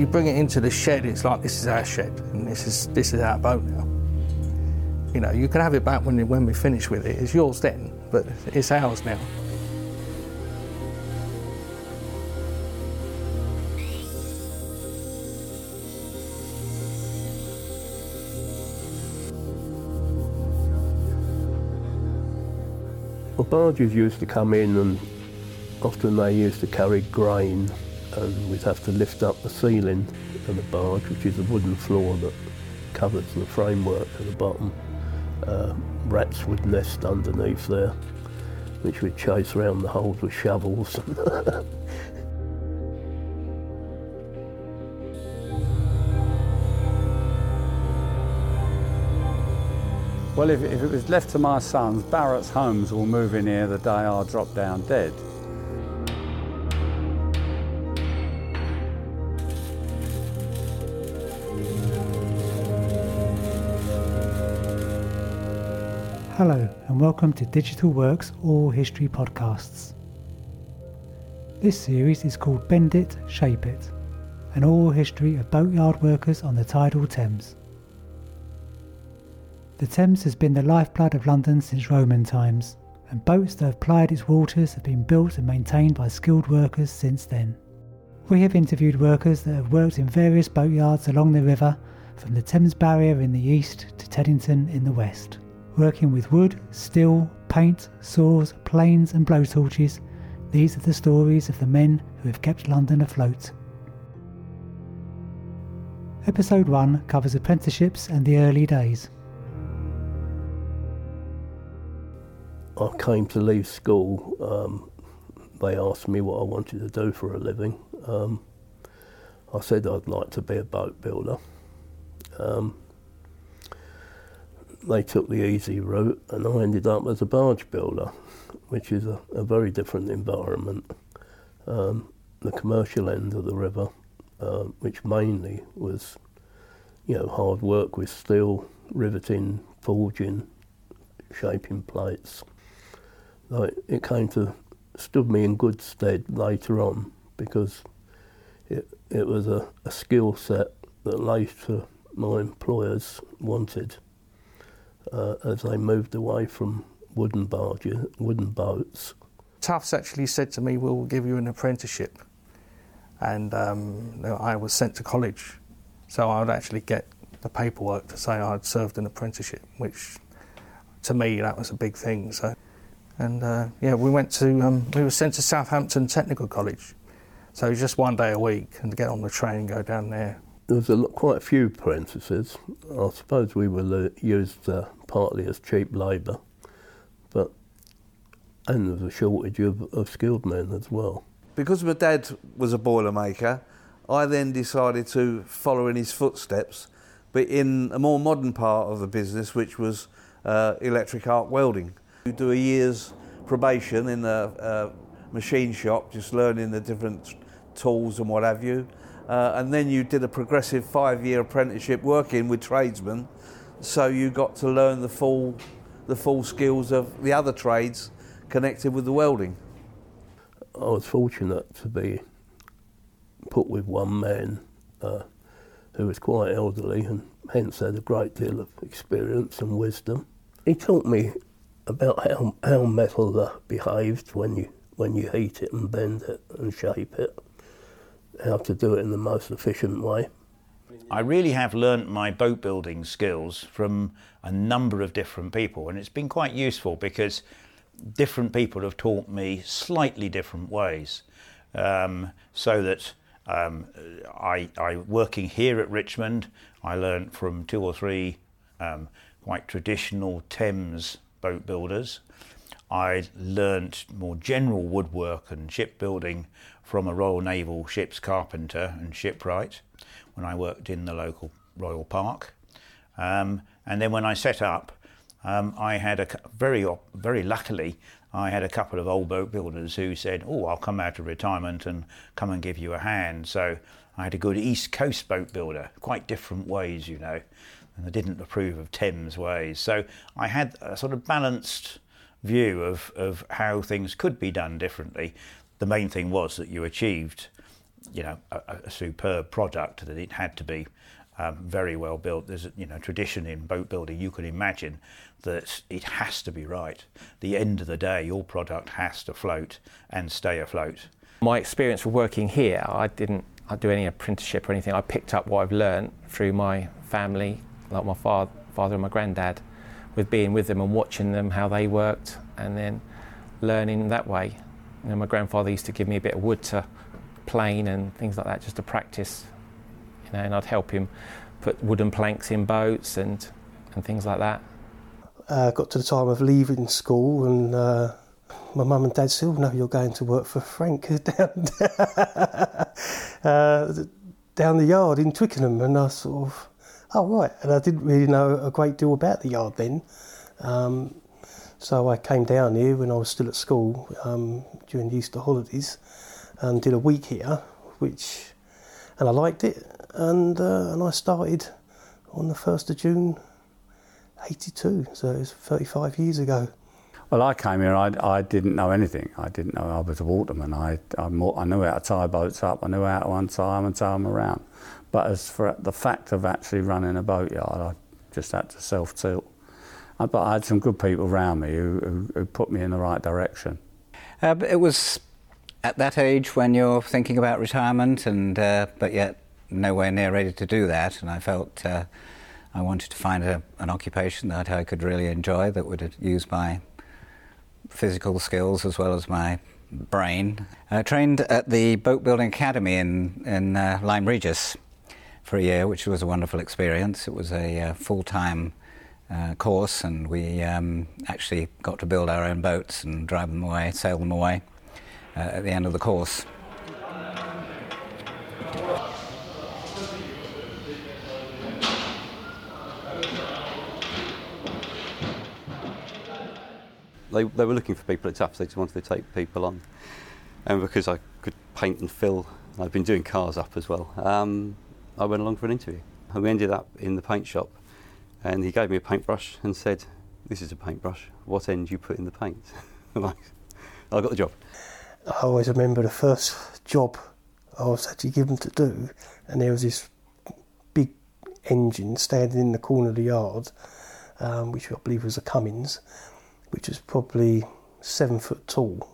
You bring it into the shed, it's like this is our shed and this is this is our boat now. You know, you can have it back when when we finish with it. It's yours then, but it's ours now. Well, barges used to come in and often they used to carry grain and we'd have to lift up the ceiling of the barge, which is a wooden floor that covers the framework at the bottom. Uh, rats would nest underneath there, which we'd chase around the holes with shovels. Well, if, if it was left to my sons, Barratt's Homes will move in here the day I drop down dead. Hello, and welcome to Digital Works Oral History Podcasts. This series is called Bend It, Shape It, an oral history of boatyard workers on the tidal Thames. The Thames has been the lifeblood of London since Roman times, and boats that have plied its waters have been built and maintained by skilled workers since then. We have interviewed workers that have worked in various boatyards along the river, from the Thames Barrier in the east to Teddington in the west. Working with wood, steel, paint, saws, planes, and blowtorches, these are the stories of the men who have kept London afloat. Episode 1 covers apprenticeships and the early days. I came to leave school. Um, they asked me what I wanted to do for a living. Um, I said I'd like to be a boat builder. Um, they took the easy route, and I ended up as a barge builder, which is a, a very different environment. Um, the commercial end of the river, uh, which mainly was, you know, hard work with steel, riveting, forging, shaping plates. Like it came to stood me in good stead later on because it it was a, a skill set that later my employers wanted uh, as they moved away from wooden barges, wooden boats. Toughs actually said to me, "We'll give you an apprenticeship," and um, I was sent to college, so I would actually get the paperwork to say I'd served an apprenticeship, which to me that was a big thing. So, and uh, yeah, we went to um, we were sent to Southampton Technical College, so just one day a week and get on the train and go down there. There was a, lo- quite a few apprentices. I suppose we were lo- used uh, partly as cheap labour, but and there was a shortage of, of skilled men as well. Because my dad was a boilermaker, I then decided to follow in his footsteps, but in a more modern part of the business, which was uh, electric arc welding. You do a year's probation in a, a machine shop, just learning the different tools and what have you. Uh, and then you did a progressive five-year apprenticeship working with tradesmen, so you got to learn the full, the full skills of the other trades connected with the welding. I was fortunate to be put with one man uh, who was quite elderly and hence had a great deal of experience and wisdom. He taught me about how, how metal behaved when you, when you heat it and bend it and shape it, how to do it in the most efficient way. I really have learnt my boat building skills from a number of different people, and it's been quite useful because different people have taught me slightly different ways. Um, so that um, I, I, working here at Richmond, I learnt from two or three um, quite traditional Thames boat builders. I learnt more general woodwork and shipbuilding from a Royal Naval ship's carpenter and shipwright when I worked in the local Royal Park. Um, and then when I set up, um, I had a very, very luckily, I had a couple of old boat builders who said, "Oh, I'll come out of retirement and come and give you a hand." So I had a good East Coast boat builder, quite different ways, you know, and I didn't approve of Thames ways. So I had a sort of balanced view of, of how things could be done differently. The main thing was that you achieved, you know, a, a superb product that it had to be um, very well built. There's you know tradition in boat building. You can imagine that it has to be right. The end of the day, your product has to float and stay afloat. My experience of working here, I didn't I do any apprenticeship or anything. I picked up what I've learned through my family, like my father, father and my granddad, with being with them and watching them how they worked, and then learning that way. You know, my grandfather used to give me a bit of wood to plane and things like that just to practice you know, and I'd help him put wooden planks in boats and, and things like that. Uh, got to the time of leaving school and uh, my mum and dad said, oh, no, you're going to work for Frank down, uh, down the yard in Twickenham. And I sort of, oh, right. And I didn't really know a great deal about the yard then. Um, so I came down here when I was still at school um, during the Easter holidays and did a week here, which, and I liked it and uh, and I started on the first of June, '82. So it's 35 years ago. Well, I came here. I, I didn't know anything. I didn't know I was a waterman. I, I, I knew how to tie boats up. I knew how to untie them and tie them around. But as for the fact of actually running a boatyard, I just had to self tilt. But I had some good people around me who, who, who put me in the right direction. Uh, it was at that age when you're thinking about retirement, and uh, but yet nowhere near ready to do that, and I felt uh, I wanted to find a, an occupation that I could really enjoy that would use my physical skills as well as my brain. I trained at the Boat Building Academy in, in uh, Lyme Regis for a year, which was a wonderful experience. It was a uh, full time uh, course, and we um, actually got to build our own boats and drive them away, sail them away uh, at the end of the course. They, they were looking for people at Toughs, they just wanted to take people on. And because I could paint and fill, I've been doing cars up as well, um, I went along for an interview. And we ended up in the paint shop, and he gave me a paintbrush and said, This is a paintbrush, what end you put in the paint? I, I got the job. I always remember the first job I was actually given to do, and there was this big engine standing in the corner of the yard, um, which I believe was a Cummins which was probably seven foot tall,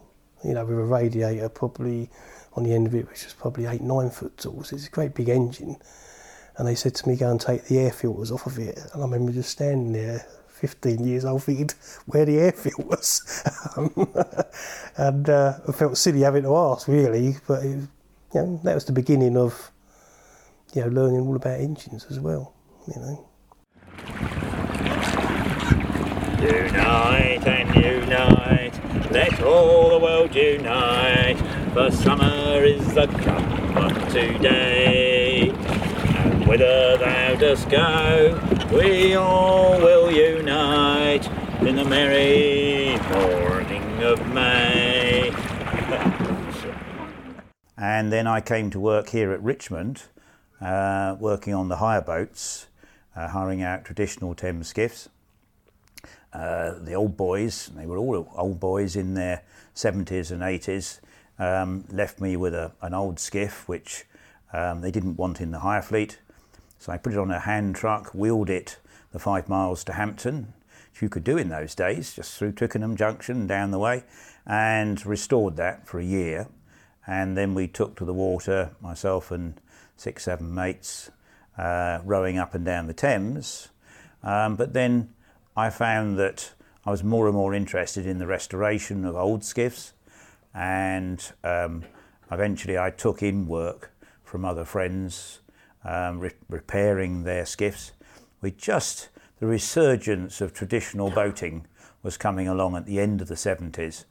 you know, with a radiator probably on the end of it, which was probably eight, nine foot tall. So it's a great big engine. And they said to me, go and take the air filters off of it. And I remember just standing there, 15 years old, thinking where the air filters. um, and uh, I felt silly having to ask, really. But it, you know, that was the beginning of, you know, learning all about engines as well, you know. Unite and unite, let all the world unite, for summer is the come of today. And whither thou dost go, we all will unite in the merry morning of May. and then I came to work here at Richmond, uh, working on the hire boats, uh, hiring out traditional Thames skiffs. Uh, the old boys, they were all old boys in their 70s and 80s, um, left me with a, an old skiff which um, they didn't want in the hire fleet. So I put it on a hand truck, wheeled it the five miles to Hampton, which you could do in those days, just through Twickenham Junction down the way, and restored that for a year. And then we took to the water, myself and six, seven mates, uh, rowing up and down the Thames. Um, but then I found that I was more and more interested in the restoration of old skiffs, and um, eventually I took in work from other friends um, re- repairing their skiffs. We just the resurgence of traditional boating was coming along at the end of the 70s,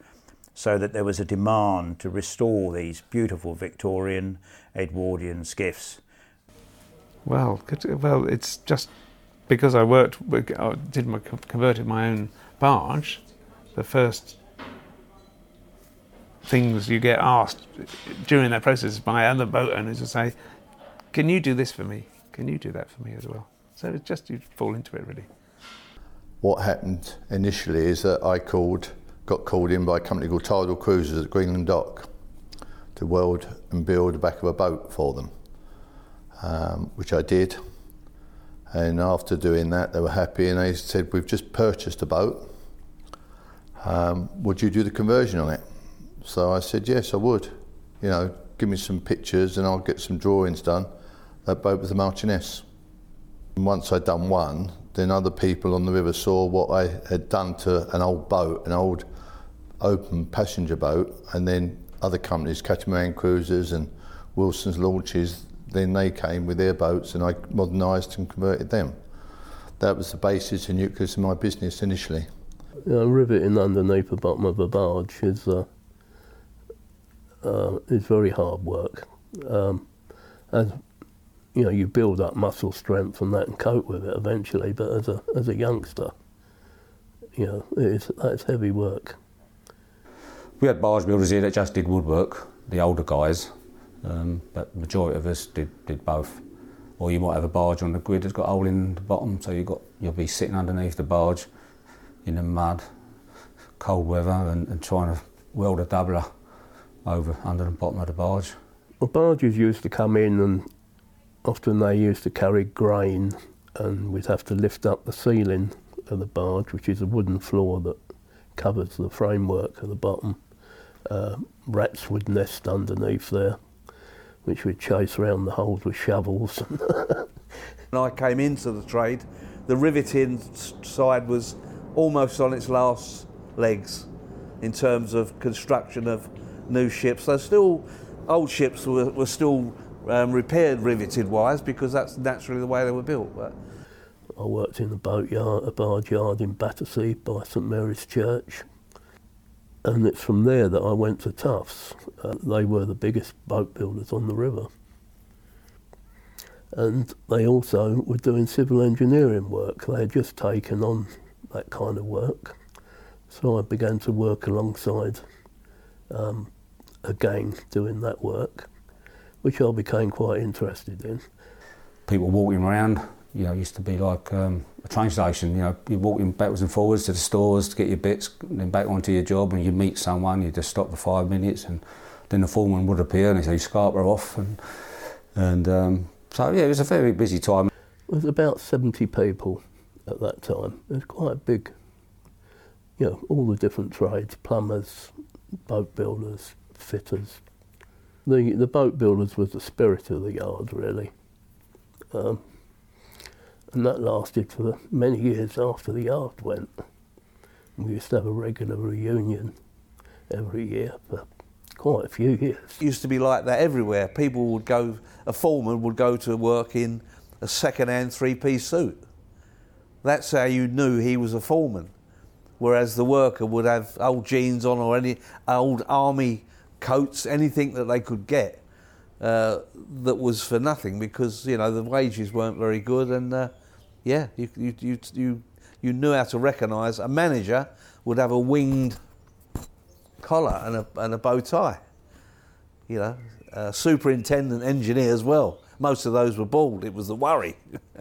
so that there was a demand to restore these beautiful Victorian Edwardian skiffs. Well, well, it's just because I worked, I did my converted my own barge. The first things you get asked during that process by other boat owners to say, "Can you do this for me? Can you do that for me as well?" So it's just you fall into it really. What happened initially is that I called, got called in by a company called Tidal Cruises at Greenland Dock to weld and build the back of a boat for them, um, which I did. And after doing that, they were happy and they said, We've just purchased a boat. Um, would you do the conversion on it? So I said, Yes, I would. You know, give me some pictures and I'll get some drawings done. That boat was the Marchioness. And once I'd done one, then other people on the river saw what I had done to an old boat, an old open passenger boat, and then other companies, Catamaran Cruisers and Wilson's Launches, then they came with their boats and I modernised and converted them. That was the basis and nucleus of my business initially. You know, riveting underneath the bottom of a barge is uh, uh, is very hard work. Um, as you know, you build up muscle strength from that and cope with it eventually. But as a as a youngster, you know, it's that's heavy work. We had barge builders here that just did woodwork, the older guys, um, but majority of us did, did both. Or you might have a barge on the grid that's got a hole in the bottom, so you got you'll be sitting underneath the barge in the mud, cold weather, and, and trying to weld a doubler over under the bottom of the barge. Well, barges used to come in, and often they used to carry grain, and we'd have to lift up the ceiling of the barge, which is a wooden floor that covers the framework at the bottom. Uh, rats would nest underneath there, which we'd chase around the holes with shovels. when I came into the trade, the riveting side was almost on its last legs in terms of construction of new ships. There's still old ships were, were still um, repaired riveted wise because that's naturally the way they were built. But I worked in a boat yard, a barge yard in Battersea by St Mary's Church, and it's from there that I went to Toughs. Uh, they were the biggest boat builders on the river. And they also were doing civil engineering work. They had just taken on that kind of work. So I began to work alongside um, a gang doing that work, which I became quite interested in. People walking around, you know, used to be like um, train station. You know, you're walking backwards and forwards to the stores to get your bits, and then back onto your job, and you meet someone, you just stop for five minutes, and then the foreman would appear and he'd say, Scarborough off. And, and um, so, yeah, it was a very busy time. There was about 70 people at that time. It was quite big. You know, all the different trades, plumbers, boat builders, fitters. The, the boat builders was the spirit of the yard, really. Um, and that lasted for many years after the yard went. We used to have a regular reunion every year for quite a few years. It used to be like that everywhere. People would go, a foreman would go to work in a second-hand three-piece suit. That's how you knew he was a foreman. Whereas the worker would have old jeans on or any old army coats, anything that they could get uh, that was for nothing because you know the wages weren't very good and uh, yeah, you, you, you, you, you knew how to recognise a manager would have a winged collar and a, and a bow tie. You know, superintendent engineer as well. Most of those were bald. It was the worry.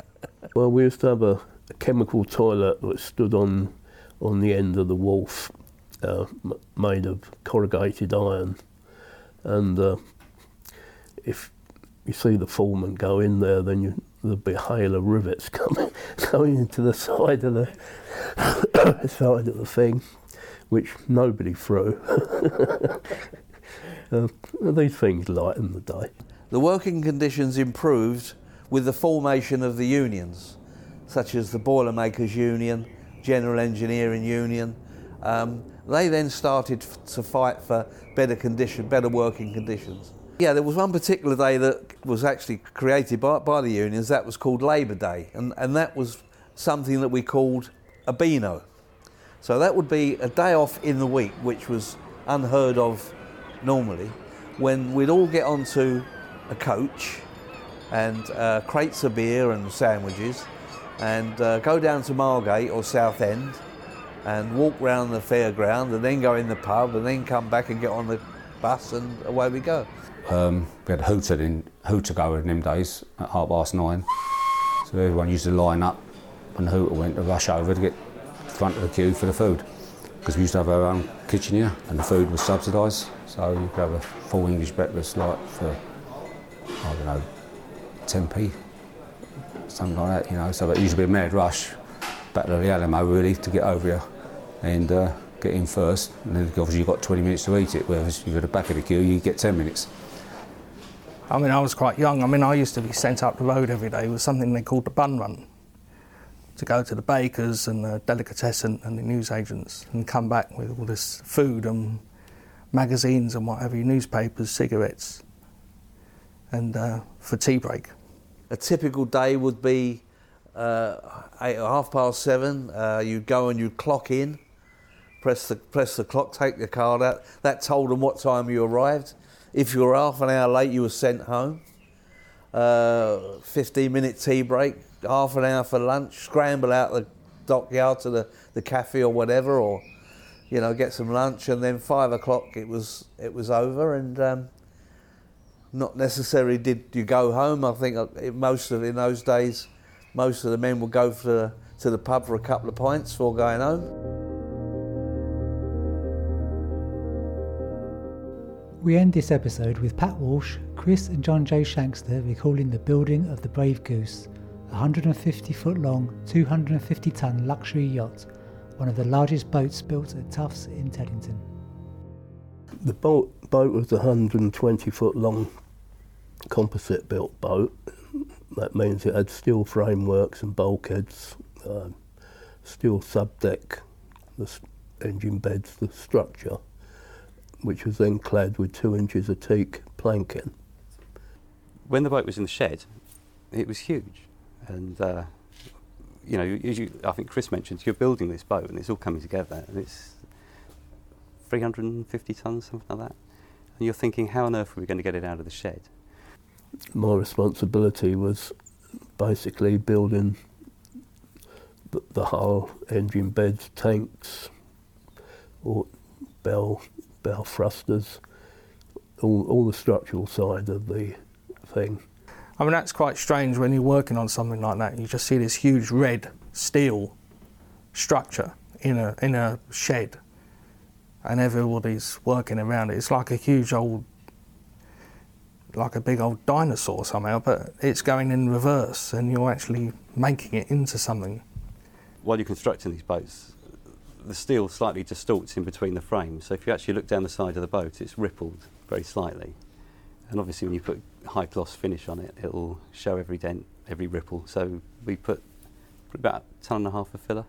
well, we used to have a, a, chemical toilet that stood on on the end of the wharf, uh, m- made of corrugated iron, and uh, if you see the foreman go in there, then you there'll be a hail of rivets coming coming into the side of the side of the thing, which nobody threw. uh, these things lighten the day. The working conditions improved with the formation of the unions, such as the Boilermakers Union, General Engineering Union. Um, they then started to fight for better condition, better working conditions. Yeah, there was one particular day that was actually created by, by the unions, that was called Labour Day, and, and that was something that we called a Beano. So that would be a day off in the week, which was unheard of normally, when we'd all get onto a coach and uh, crates of beer and sandwiches, and uh, go down to Margate or Southend and walk round the fairground and then go in the pub and then come back and get on the bus and away we go. Um, we had Hooter in Hooter go in them days at half past nine. So everyone used to line up when Hooter went to rush over to get front of the queue for the food. Because we used to have our own kitchen here and the food was subsidised. So you could have a full English breakfast like for, I don't know, 10p, something like that, you know. So it used to be a mad rush, Battle of the Alamo really, to get over here and uh, get in first. And then obviously you've got 20 minutes to eat it, whereas if you're at the back of the queue, you get 10 minutes. I mean, I was quite young. I mean, I used to be sent up the road every day with something they called the bun run to go to the bakers and the delicatessen and the newsagents and come back with all this food and magazines and whatever, newspapers, cigarettes, and uh, for tea break. A typical day would be uh, eight or half past seven. Uh, you'd go and you'd clock in, press the press the clock, take the card out. That told them what time you arrived. If you were half an hour late, you were sent home. Uh, 15 minute tea break, half an hour for lunch, scramble out the dockyard to the, the cafe or whatever, or you know, get some lunch, and then five o'clock it was it was over, and um, not necessarily did you go home. I think most of in those days, most of the men would go for to the pub for a couple of pints before going home. We end this episode with Pat Walsh, Chris, and John J. Shankster recalling the building of the Brave Goose, a 150 foot long, 250 ton luxury yacht, one of the largest boats built at Toughs in Teddington. The boat, boat was a 120 foot long composite built boat. That means it had steel frameworks and bulkheads, uh, steel subdeck, the engine beds, the structure which was then clad with two inches of teak planking. When the boat was in the shed, it was huge. And, uh, you know, as you, I think Chris mentioned, you're building this boat and it's all coming together and it's 350 tonnes, something like that. And you're thinking, how on earth are we going to get it out of the shed? My responsibility was basically building the, the hull, engine beds, tanks, or bell bow thrusters, all, all the structural side of the thing. I mean, that's quite strange when you're working on something like that. You just see this huge red steel structure in a, in a shed, and everybody's working around it. It's like a huge old, like a big old dinosaur somehow, but it's going in reverse, and you're actually making it into something. While you're constructing these boats, the steel slightly distorts in between the frames. So if you actually look down the side of the boat, it's rippled very slightly. And obviously, when you put high gloss finish on it, it'll show every dent, every ripple. So we put about a ton and a half of filler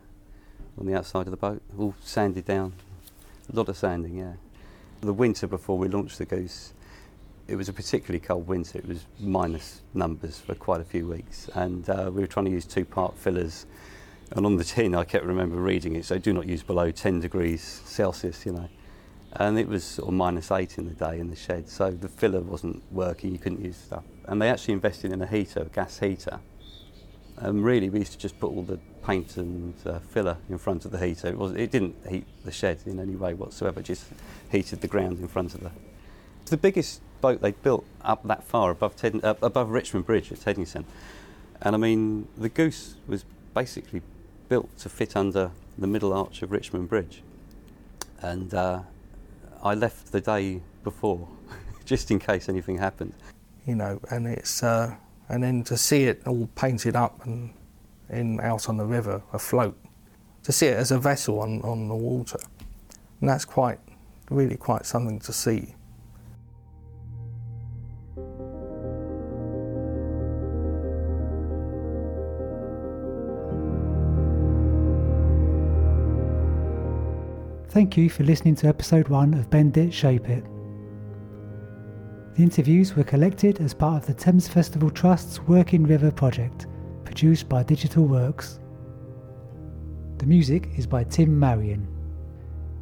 on the outside of the boat, all sanded down. A lot of sanding, yeah. The winter before we launched the Goose, it was a particularly cold winter. It was minus numbers for quite a few weeks, and uh, we were trying to use two-part fillers and on the tin, I kept remember reading it, so do not use below 10 degrees Celsius, you know. And it was minus eight in the day in the shed, so the filler wasn't working, you couldn't use stuff. And they actually invested in a heater, a gas heater. And really, we used to just put all the paint and uh, filler in front of the heater. It, was, it didn't heat the shed in any way whatsoever, it just heated the ground in front of the. The biggest boat they'd built up that far above, Ted, uh, above Richmond Bridge at Teddington. And I mean, the Goose was basically built to fit under the middle arch of Richmond Bridge. And uh, I left the day before, just in case anything happened. You know, and it's uh, and then to see it all painted up and in out on the river afloat, to see it as a vessel on, on the water, and that's quite really quite something to see. Thank you for listening to episode 1 of Bend It, Shape It. The interviews were collected as part of the Thames Festival Trust's Working River project, produced by Digital Works. The music is by Tim Marion.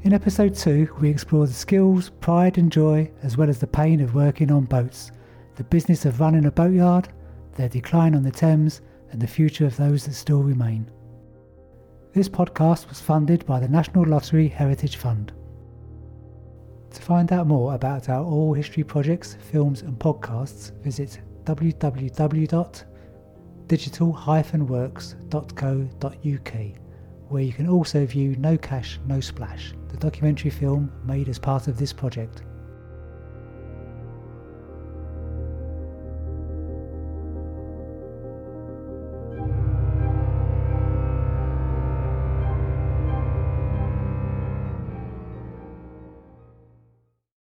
In episode 2, we explore the skills, pride, and joy, as well as the pain of working on boats, the business of running a boatyard, their decline on the Thames, and the future of those that still remain. This podcast was funded by the National Lottery Heritage Fund. To find out more about our oral history projects, films, and podcasts, visit www.digital-works.co.uk, where you can also view No Cash, No Splash, the documentary film made as part of this project.